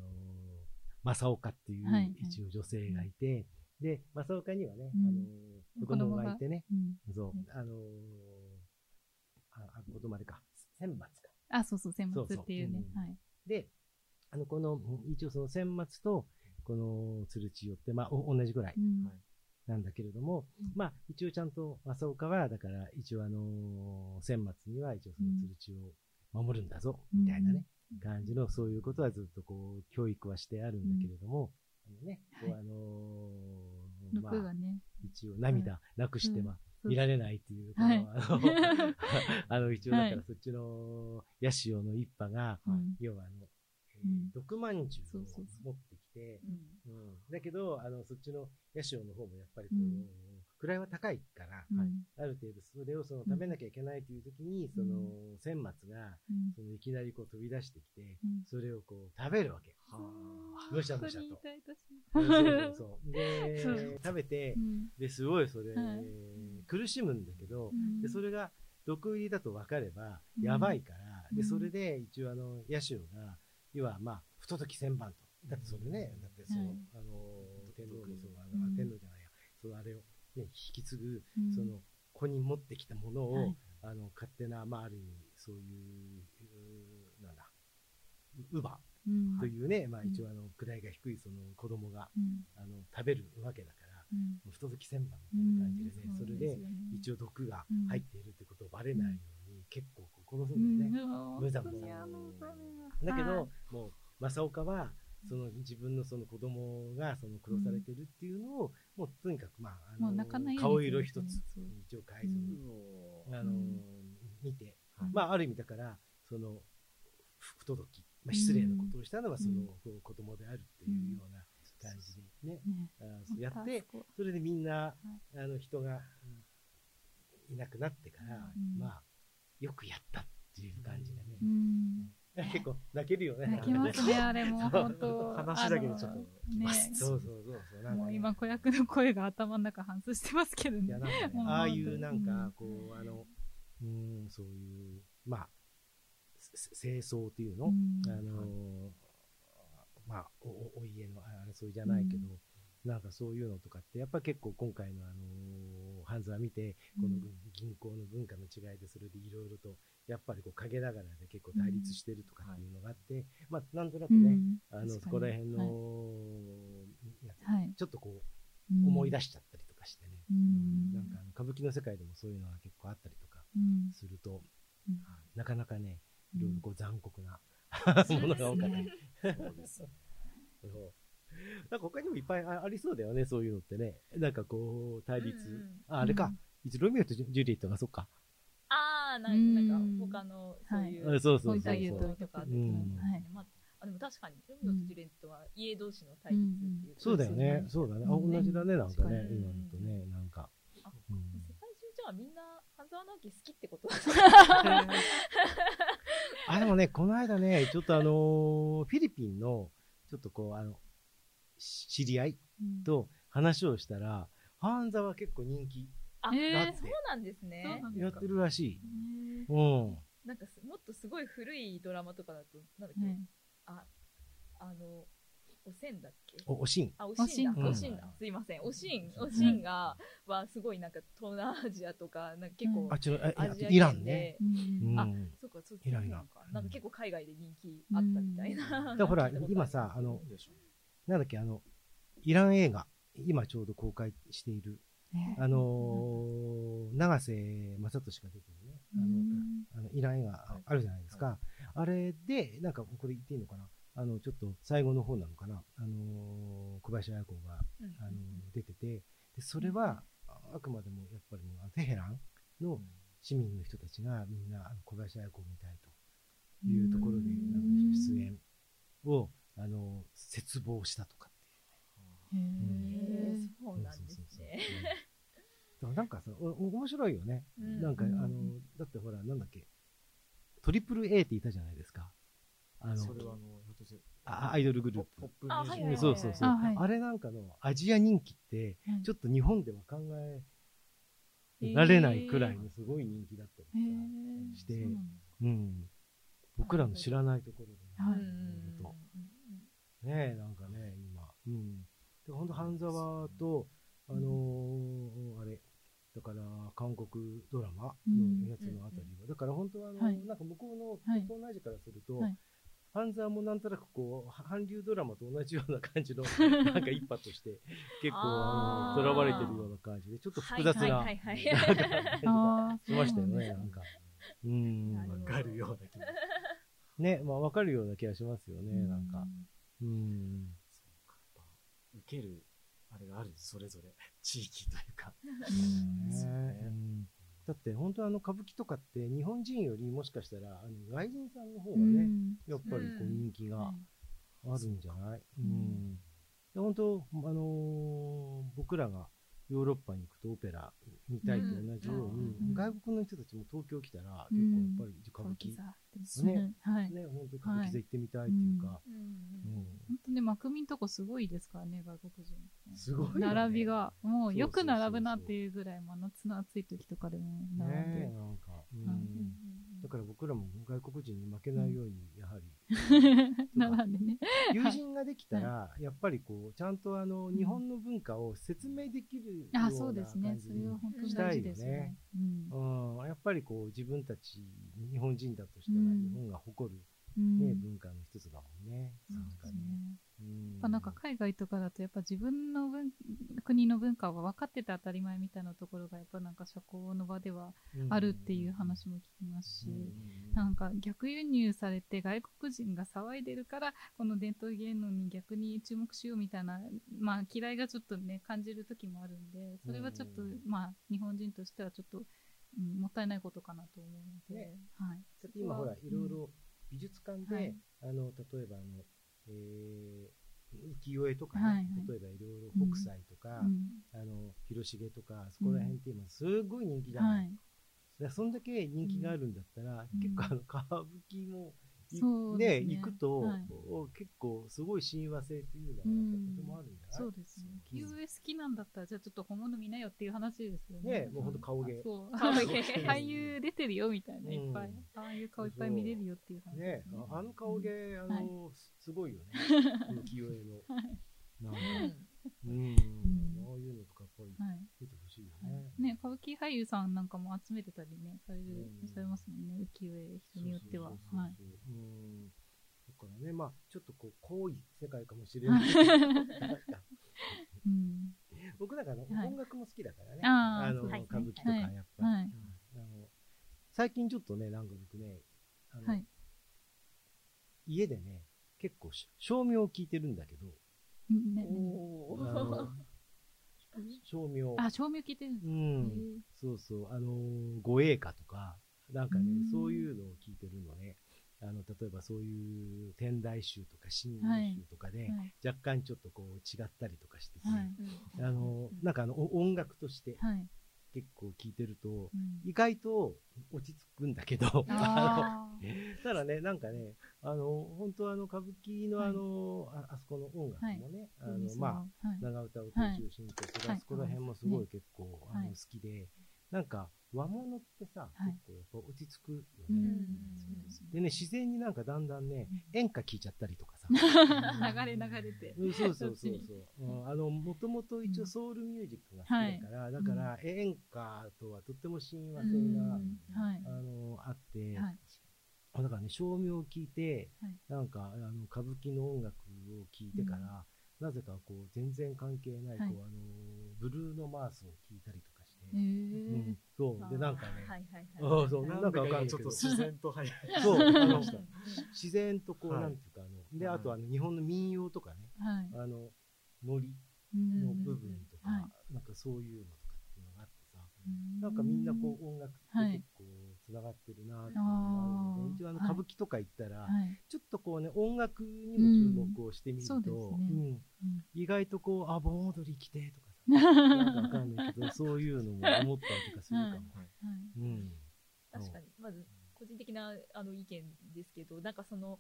正岡っていう
はい。
一応女性がいて、で、正岡にはね、
うん。
あのー、子供が。いてね、
うん。
そう。
うん、
あのー、あ、あ子供あれか、千松か。
あ、そうそう、選
そうそう
抜っていうね。
うん
はい。
で、あの、この、一応その千松と、この鶴千代って、まあ、お同じぐらい
うん。
はい
なんだけれども、まあ、一応ちゃんと正岡は、だから、一応あのー、千松には一応その鶴千代を守るんだぞ、みたいなね、感じの、そういうことはずっとこう、教育はしてあるんだけれども、あのね、こう
はい。
あのーまあ、
毒がね。
一応涙なくしては
うん
見られないっていう、あの、一応だか
はい。
らそっちの、ヤシオの一派が、
うん。
要はあの、毒まん。じゅうを持ってきて、だけど、あの、そっちのヤシオの方もやっぱりこう、
うん
位は高いから、
うん。
ある程度それをその食べなきゃいけないという時に、その、千松が、
うん。
そのいきなりこう飛び出してきて、
うん。
それをこう食べるわけ。むしゃむしゃと。そうそうそう。で食べて
う、ん。
で、すごいそれ、
はい。
苦しむんだけど、
うん。
で、それが毒入りだと分かれば、
うん。
やばいから、
うん。
で、それで一応あの、ヤシオが、要はまあ、不届き千番と。だってそれね、だってそう、
はい。
あの、天皇のそう、あ
うん。
の、天皇じゃないや、そのあれを、ね、引き継ぐ、
うん。
その、子に持ってきたものを、
はい。
あの、勝手な、まあ、ある意味、そういう、なんだ、乳母
うん。
というね、まあ
うん
一応あの、位が低いその子供が、
うん。
あの、食べるわけだから、
うん。
太き千番みたいな感じでね、それで一
応
応毒が入っているってことをバレないように結構こう殺す
うん。
だよね。
ん、
無残だけど
はい、
もう正岡はその自分のその子供がその殺されてるっていうのを、もうとにかくまああの顔色一つ一応変えずに、あの
うん
見て、
はい
まあある意味だからその不不届き、まあ、失礼なことをしたのはその、子供であるっていうような感じでね、
ね。
あそうやってそれでみんな、あの人がいなくなってから、
うん。
まあよくやったっていう感じがね。
う、ん
結構泣けるよね。
泣きますね、あれも
そう
本当。
話だけでちょっと
あの
きます
ね
そうそうそうそう。なんかね。
もう今子役の声が頭の中反芻してますけどね。
いや。なんかね ああいうなんか
うん
こうあのうんそういうまあせ清掃っていうの、
うん。
あのーまあおおお家の争いじゃないけど、なんかそういうのとかってやっぱ結構今回のあのーハンズは見てこの銀行の文化の違いでそれでいろいろとやっぱりこう陰ながらで結構対立してるとかっていうのがあって、まあなんとなくね、
うん。
あのそこら辺の、
はい。
ちょっとこう思い出
し
しちゃったりとかしてね、
うん。
なんかあの歌舞伎の世界でもそういうのが結構あったりとか
うん。
すると、
うん。
なかなかね
うん。
いろいろこう残酷な、ものが多かったり。
そうですね。
なんか他にもいっぱいあありそうだよね、そういうのってね。なんかこう、対立。
うんうん
ああれか。いつロミオとジュジュリエットがそっか。
な
うん
なんか他のそういう、
あそうそうそうそう。
と
とかあっ
うん
はいまあ、あでも確かに、ロミオとジュレットは家同士の対立っていうか、
そうだよね。そうだね。あ、
うん
同じだね、なんかね。
うん
今のとね、なんか。
あ
うん
世界中じゃあみんな半沢直樹好きってこと？
あ、でもね、この間ね、ちょっとあのーフィリピンの、ちょっとこう、あの、し知り合い
うん
と話をしたら、ハンザは結構人気
あ、
えー。
そうなんですね。
やってるらしい。
ね
うん。
なんかすもっとすごい古いドラマとかだと、なんだっけ、
ね。
あ、あの、おせんだっけ？
お、おしん。
あ、おしんだ、
おしん
おしんだ、すいません、おしん、おしん。が、はすごいなんか東南アジアとか、なんか結構
うん。
あ、違う、あ
アジア
イラン
圏
ね。
で、
うん。
あ
うん。
そうか、そう
イランイラン。
なのか。なんか結構海外で人気あったみたいな。
だからほら今さあの
なん
だっけ、あの、イラン映画、今ちょうど公開している、
ね。
あのー永瀬正敏が出てるね、あの、あのイラン映画ああるじゃないですか。あれで、なんかこれ言っていいのかな？あの、ちょっと最後の方なのかな？あのー小林綾子が、
うん。
あの出てて、で、それは、ああくまでもやっぱりもうあのテヘランの市民の人たちがみんなあの小林綾子を見たいというところで、
うん
なんか出演を、あの、絶望したとかっていう。
へ
へ
ー
ーそうなんですね。
だからなんかさ、面白いよね。
うん。
なんか、
うん。
あの、だってほら、なんだっけ、トリプル A っていたじゃないですか。あの、
それはあの、
あアイドルグループ。
ポップミ
あ
ュ
そうそうそう。
あはい。
あれなんかのアジア人気って、
はい
ちょっと日本では考えられないくらいのすごい人気だったりして。
そうなんだ。
うん。僕らの知らないところでね、
はい。
ねえ、なんかね、今。うん。で、ほんと、半沢と、あのーあれ、だから、韓国ドラマのやつのあたりは、だから本当はあの、
はい。
なんか向こうの、
はい。
東南アジアからすると、
はい。
半沢もなんとなくこう、韓流ドラマと同じような感じの、なんか一派として、結構、あの、囚われてるような感じで、ちょっと複雑な、
はいはいはいはい。
なんか感じが
あー。
しましたよね、
なん
か。うん。
わかるような気が。
ね、まあ、わかるような気がしますよね、なんか。うん。
そうか、受ける、あれがあるそれぞれ。地域というか。
だって本当あの歌舞伎とかって日本人よりもしかしたらあの外人さんの方
う
がね、
ん。
やっぱりこう人気が
は
あるんじゃない、う
うん。
本当、あのー僕らがヨーロッパに行くとオペラ見たいと同じように、
うん
外国の人たちも東京来たら
うん
結構やっぱり歌舞伎、
座
ね
はい。
ね、本当歌舞伎座行ってみたいっていうか、
うん。
うん。
本当ね、マクミん。とこすごいですからね、外国人。
すごいよね
並びが、もうよく並ぶなっていうぐらい、真夏の暑い時とかでも並ん。で。
ねなん。か、うん。
うん
だから僕らも外国人に負けないように、やはり、
並んでね。
友人ができたら、やっぱりこう、ちゃんとあの、日本の文化を説明できるような
あ、
感じ
そうですね。それは本当に大事ですよね。うん
うん、やっぱりこう、自分たち、日本人だとしたら、
うん
日本が誇る
うん
ね、文化の一つだもんね。
そう。ですね。
うん。
やっぱなんか海外とかだとやっぱ自分の文国の文化が分かってて当たり前みたいなところがやっぱなんか社交の場ではあるっていう話も聞きますし、なんか逆輸入されて外国人が騒いでるからこの伝統芸能に逆に注目しようみたいな、まあ、嫌いがちょっとね感じる時もあるんでそれはちょっと、
うん
まあ日本人としてはちょっと、うん、もったいないことかなと思うので、
ね。
はい、
今ほら、いろいろ美術館で、
はい。
あの、例えばあの、えー、浮世絵とかね、
はいはい。
例えばいろいろ北斎とか、
うん。
あの、広重とか、そこら辺って今すごい人気じゃない、
はい、
だそんだけ人気があるんだったら、
うん。
結構あの、歌舞伎も、
ね。
行くと、
はい。
お結構すごい親和性っていうのが、
うん。
とてもあるんじゃない？
そうですね。
うん。
浮世絵好きなんだったらじゃあちょっと本物見なよっていう話ですよね。
ねもうほんと顔芸
そう。
顔芸
俳優出てるよみたいな、いっぱい。
うん。
ああいう顔いっぱい見れるよっていう話
ね。ああの顔芸、あの、すごいよね。浮世絵の。
はい。
なんか、
うん。
うん、
ん。
ああいうのとかやっぱ
い。
見てほしいよ
はい
ね。
ね、歌舞伎俳優さんなんかも集めてたりね、される、
うん
されますもんね、浮世絵、人によっては。
そうそうそうそう
はい。
うん。だからね、まあ、ちょっとこう、濃い世界かもしれない。
うん。
僕なんかあの、
はい
音楽も好きだからね。
あー
の、歌舞伎とか
はい
やっぱり。
はい
うんあの最近ちょっとね、なんか僕ね、あの、
はい。
家でね、結構し、照明を聞いてるんだけど、
お
あの
ー
照明。
あ、照明聞いてるんですか
うん。そうそう、あのー護衛歌とか、なんかね
う、ん
そういうのを聞いてるのね。あの、例えばそういう天台宗とか真
はい
宗とかで、
はい。
若干ちょっとこう違ったりとかしてて、
はい。
うん
あのーなんかあの、お音楽として
はい。
結構聞いてると、
うん
意外と落ち着くんだけど、ただね、なんかね、あの、本当あの、歌舞伎のあの、ああそこの音楽もね、あの、まあ、
あ、はい。
長唄を
はい
中心とする、
はい。
あそこら辺もすごい結構、
はい。
あの好きで、なんか和物ってさ、
はい。
結構やっぱ落ち着くよ
う
ね。
ですね。
自然になんかだんだんね、演歌聴いちゃったりとかさ。
流れ流れて。
うんそうそうそう
そ
う。うん。あの、もともと一応ソウルミュージックが好きだから、だから演歌とはとっても親和性が。あの、あって、
はい。
だからね、照明を聞いて、
はい。
なんか、あの、歌舞伎の音楽を聞いてから、なぜかこう、全然関係ない、
はい。
こう、あの、ブルーノ・マースを聞いたりとかして、
へ
うん。
え。
そう。で、なんかね、
はいはい
あ
はい。
あそう、
な
なんんか
かちょっと
わかんないけど、
自然と入る。
そう、あの
うん
自然とこう、
はい。
なんていうか、あの、で、
はい。
あとあの、日本の民謡とかね、
はい。
あの、ノリ
うん
の部分とか、
は
なんかそういうのとかっていうのがあってさ、
い
なんかみんなこう、音楽って結構、繋がってるなっていうのがあるので、一応あの、
はい
歌舞伎とか行ったら、
はい。
ちょっとこうね、音楽にも注目をしてみると、意外とこう、あ、盆踊り来てとかさ、なんかわかんないけど、そういうのも思ったりとかするかも。
はい。
うん。
確かに。まず、個人的なあの意見ですけど、なんかその、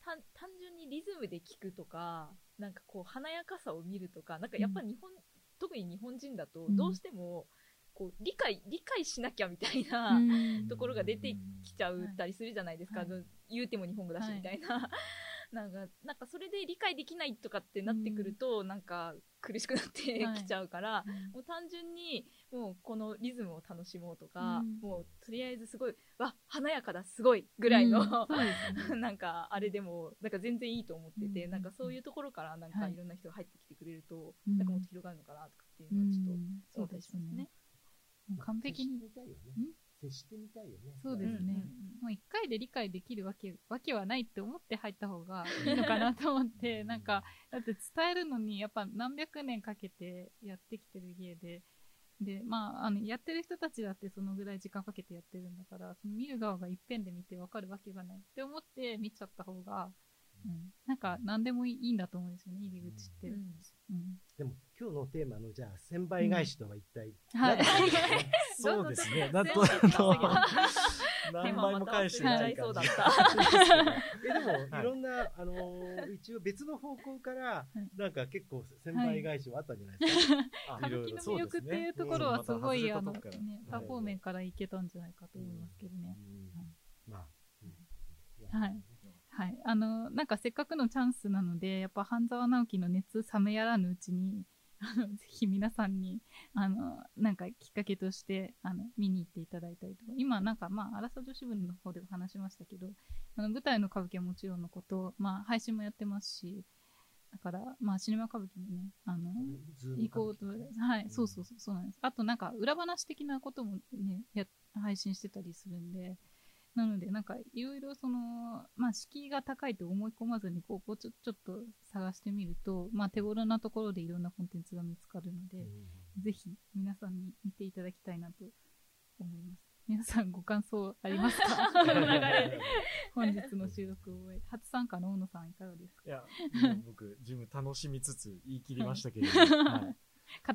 単単純にリズムで聴くとか、なんかこう、華やかさを見るとか、なんかやっぱ日本、特に日本人だと、
うん
どうしても、こう、理解、理解しなきゃみたいな、
うん。
ところが出てきちゃうたりするじゃないですか、
はい。
言うても日本語だしみたいな、なんかなんかそれで理解できないとかってなってくると、なんか苦しくなって
はい
きちゃうから、
うん。
もう単純にもうこのリズムを楽しもうとか、
うん。
もうとりあえずすごいわ華やかだすごいぐらいの、
うん。
なんかあれでもなんか全然いいと思ってて、
うん。
なんかそういうところからなんか
はい。
いろんな人が入ってきてくれると、
うん。
なんかもっと広がるのかなとかっていう
う
のはちょっと
ん。
思ったりしますね。。
もう完璧に。
接してみたいよね
ん。
接してみたいよね。
そうですね。もう一回で理解できるわけわけはないって思って入った方がいいのかなと思って、なんか、だって伝えるのにやっぱ何百年かけてやってきてる芸で、で、まあ、あの、やってる人たちだってそのぐらい時間かけてやってるんだから、その見る側が一遍で見てわかるわけがないって思って見ちゃった方が、うん、なんか何でもいいんだと思うんですよね、入り口って。
うん
うん
でも今日のテーマのじゃあ1000倍返しとは一体
はい。
そうですね。なんと、何倍も返してない感じ。
えでも、
はい。
い。ろんな、あのー一応別の方向から
い、
なんか結構1000倍返しはあったんじゃないですか？
あ
歌舞伎の魅力っていうところはすごい、あの、ね、多方面からいけたんじゃないかと思いますけどね。
うん。まあ、うん
はい。はい。あの、なんかせっかくのチャンスなので、やっぱ半沢直樹の熱冷めやらぬうちに、あの、ぜひ皆さんに、あの、なんかきっかけとして、あの、見に行っていただいたりとか、今なんかまあ、荒さ女子部の方でも話しましたけど、あの、舞台の歌舞伎はもちろんのこと、まあ、配信もやってますし、だから、まあ、シネマ歌舞伎もね、あの、行こうと、はい、そうそうそう、そうなんです。あとなんか、裏話的なこともね、や、配信してたりするんで、なので、なんか、いろいろその、まあ、敷居が高いと思い込まずに、こう、こうちょ、ちょっと探してみると、まあ、手頃なところでいろんなコンテンツが見つかるので、ぜひ、皆さんに見ていただきたいなと思います。皆さんご感想ありますか？本日の収録を終え、初参加の大野さんいかがですか？
いや、僕、自分楽しみつつ言い切りましたけれども、はい。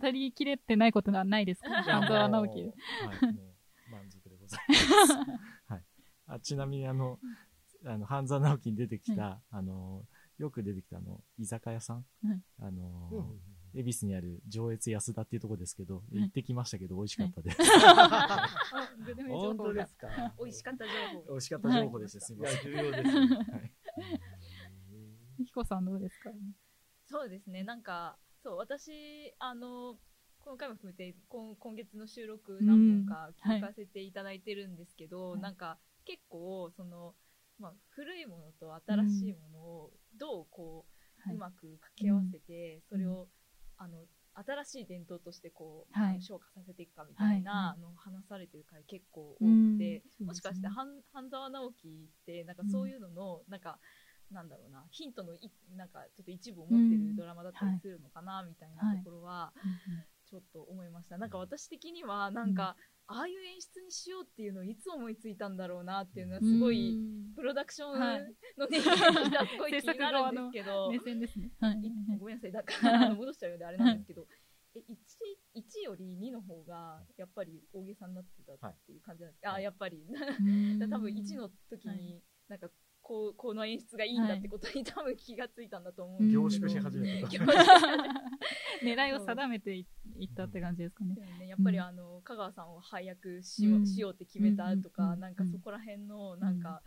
語りきれてないことがないですか？半沢直樹
も。うはい、もう満足でございます。はい。あちなみに、あの、あの、半沢直樹に出てきた、あの、よく出てきたあの、居酒屋さん、
はい。
あの、恵比寿にある上越安田っていうところですけど、行ってきましたけど、美味しかったで。す。
本当ですか？
美味しかった情報。
美味しかった情報でした。すみません。
重要ですね。
はい。
ひこさん。どうですか
そうですね、なんか、そう、私、あの、今回も含めて、今今月の収録何本か聞かせていただいてるんですけど、
はい。
なんか、結構、その、まあ、古いものと新しいものをどうこう、
はいう
まく掛け合わせて、それを、あの、新しい伝統としてこう、
はい。
昇華させていくかみたいな、の話されてる回結構多
うん。
くて、
そうですね。
もしかして半半沢直樹ってなんかそういうのの、なんかなんだろうなヒントのいなんかちょっと一部を持ってるドラマだったりするのかな、みたいなところはちょっと思いました。なんか私的にはなんか、ああいう演出にしようっていうのをいつ思いついたんだろうなっていうのはすごい、プロダクションの
はい。
すごい気になるんですけど、
目線ですね。はい。
いごめんなさい、だから戻しちゃうようであれなんですけど、え 1, 1より2の方がやっぱり大げさになってたっていう感じなんですか、
はい。
あやっぱり。
うん
多分1の時
は
になんかこうこの演出がいいんだってことに多分気がついたんだと思うんですけど
凝縮し始めた。
狙いを定めていいったって感じですかね
ねやっぱりあの香川さんを配役しよ,、
うん
しようって決めたとか、
うん
なんかそこら辺のなんか、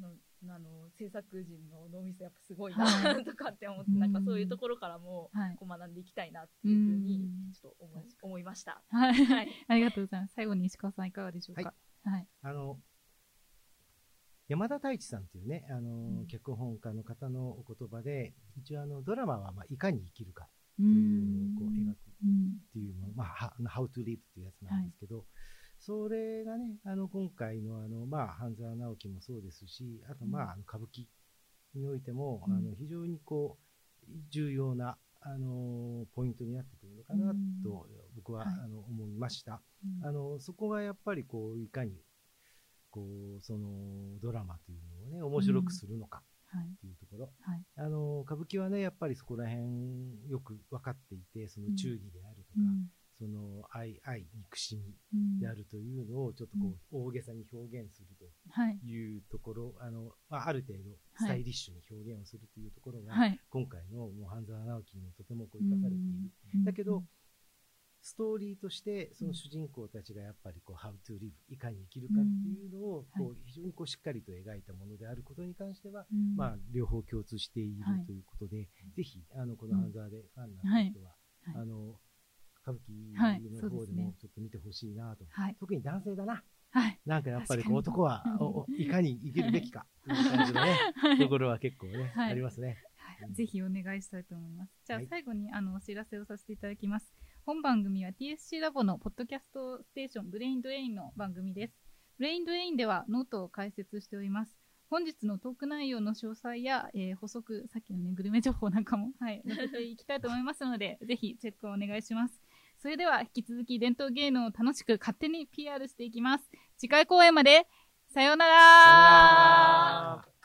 のあの制作陣の脳みそやっぱすごい
は
なとかって思って、なんかそういうところからも
はい。
こう学んでいきたいなっていうふうに
うん
ちょっと思い思いました。
はい。
はい。
ありがとうございます。最後に石川さんいかがでしょうか？はい。
あの、山田太一さんっていうね、あの、
うん。
脚本家の方のお言葉で、一応あの、ドラマは、まあ、いかに生きるか
う
というのをこう描く
うん
っていうの、まあ、は How to live っていうやつなんですけど、それがね、あの、今回のあの、まあ、半沢直樹もそうですし、あと、まあ、歌舞伎においても、
うん。
あの、非常にこう、重要な、あの、ポイントになってくるのかな
うん。
と、僕は、
はい。
あの、思いました。
うん。
あの、そこがやっぱりこう、いかに、こう、その、ドラマというのをね、面白くするのか
はい。
っていうところ。
はい。
あの、歌舞伎はね、やっぱりそこら辺よく分かっていて、その忠義であるとか、
うん
その愛、愛、憎しみ
うん
であるというのをちょっとこう、大げさに表現する
はい。
というところ、あの、まあ、ある程度、スタイリッシュに表現をするというところが、
はい。
今回のもう半沢直樹にもとてもこう生かされている。
うん
だけど、ストーリーとして、その主人公たちがやっぱりこう、how to live、いかに生きるかっていうのを、
うん。
こう、非常にこう、しっかりと描いたものであることに関しては、
うん。
まあ、両方共通している
はい。
ということで、ぜひ、あの、この半沢でファンにな人は、
はいはい。
あの、歌舞
はい
伎の方でもちょっと見てほしいなと。
はい。
特に男性だな。
はい。
なんかやっぱりこう男は、いかに生きるべきか、という感じのね、
はい。
ところは結構ね、
はい。
ありますね。
はい。ぜひお願いしたいと思います。じゃあ
はい。
最後にあのお知らせをさせていただきます。本番組は TSC ラボのポッドキャストステーションブレインドレインの番組です。ブレインドレインではノートを開設しております。本日のトーク内容の詳細や、えー補足、さっきのね、グルメ情報なんかも、はい、載せていきたいと思いますので、ぜひチェックをお願いします。それでは引き続き伝統芸能を楽しく勝手に PR していきます。次回公演まで、さようなら
さようなら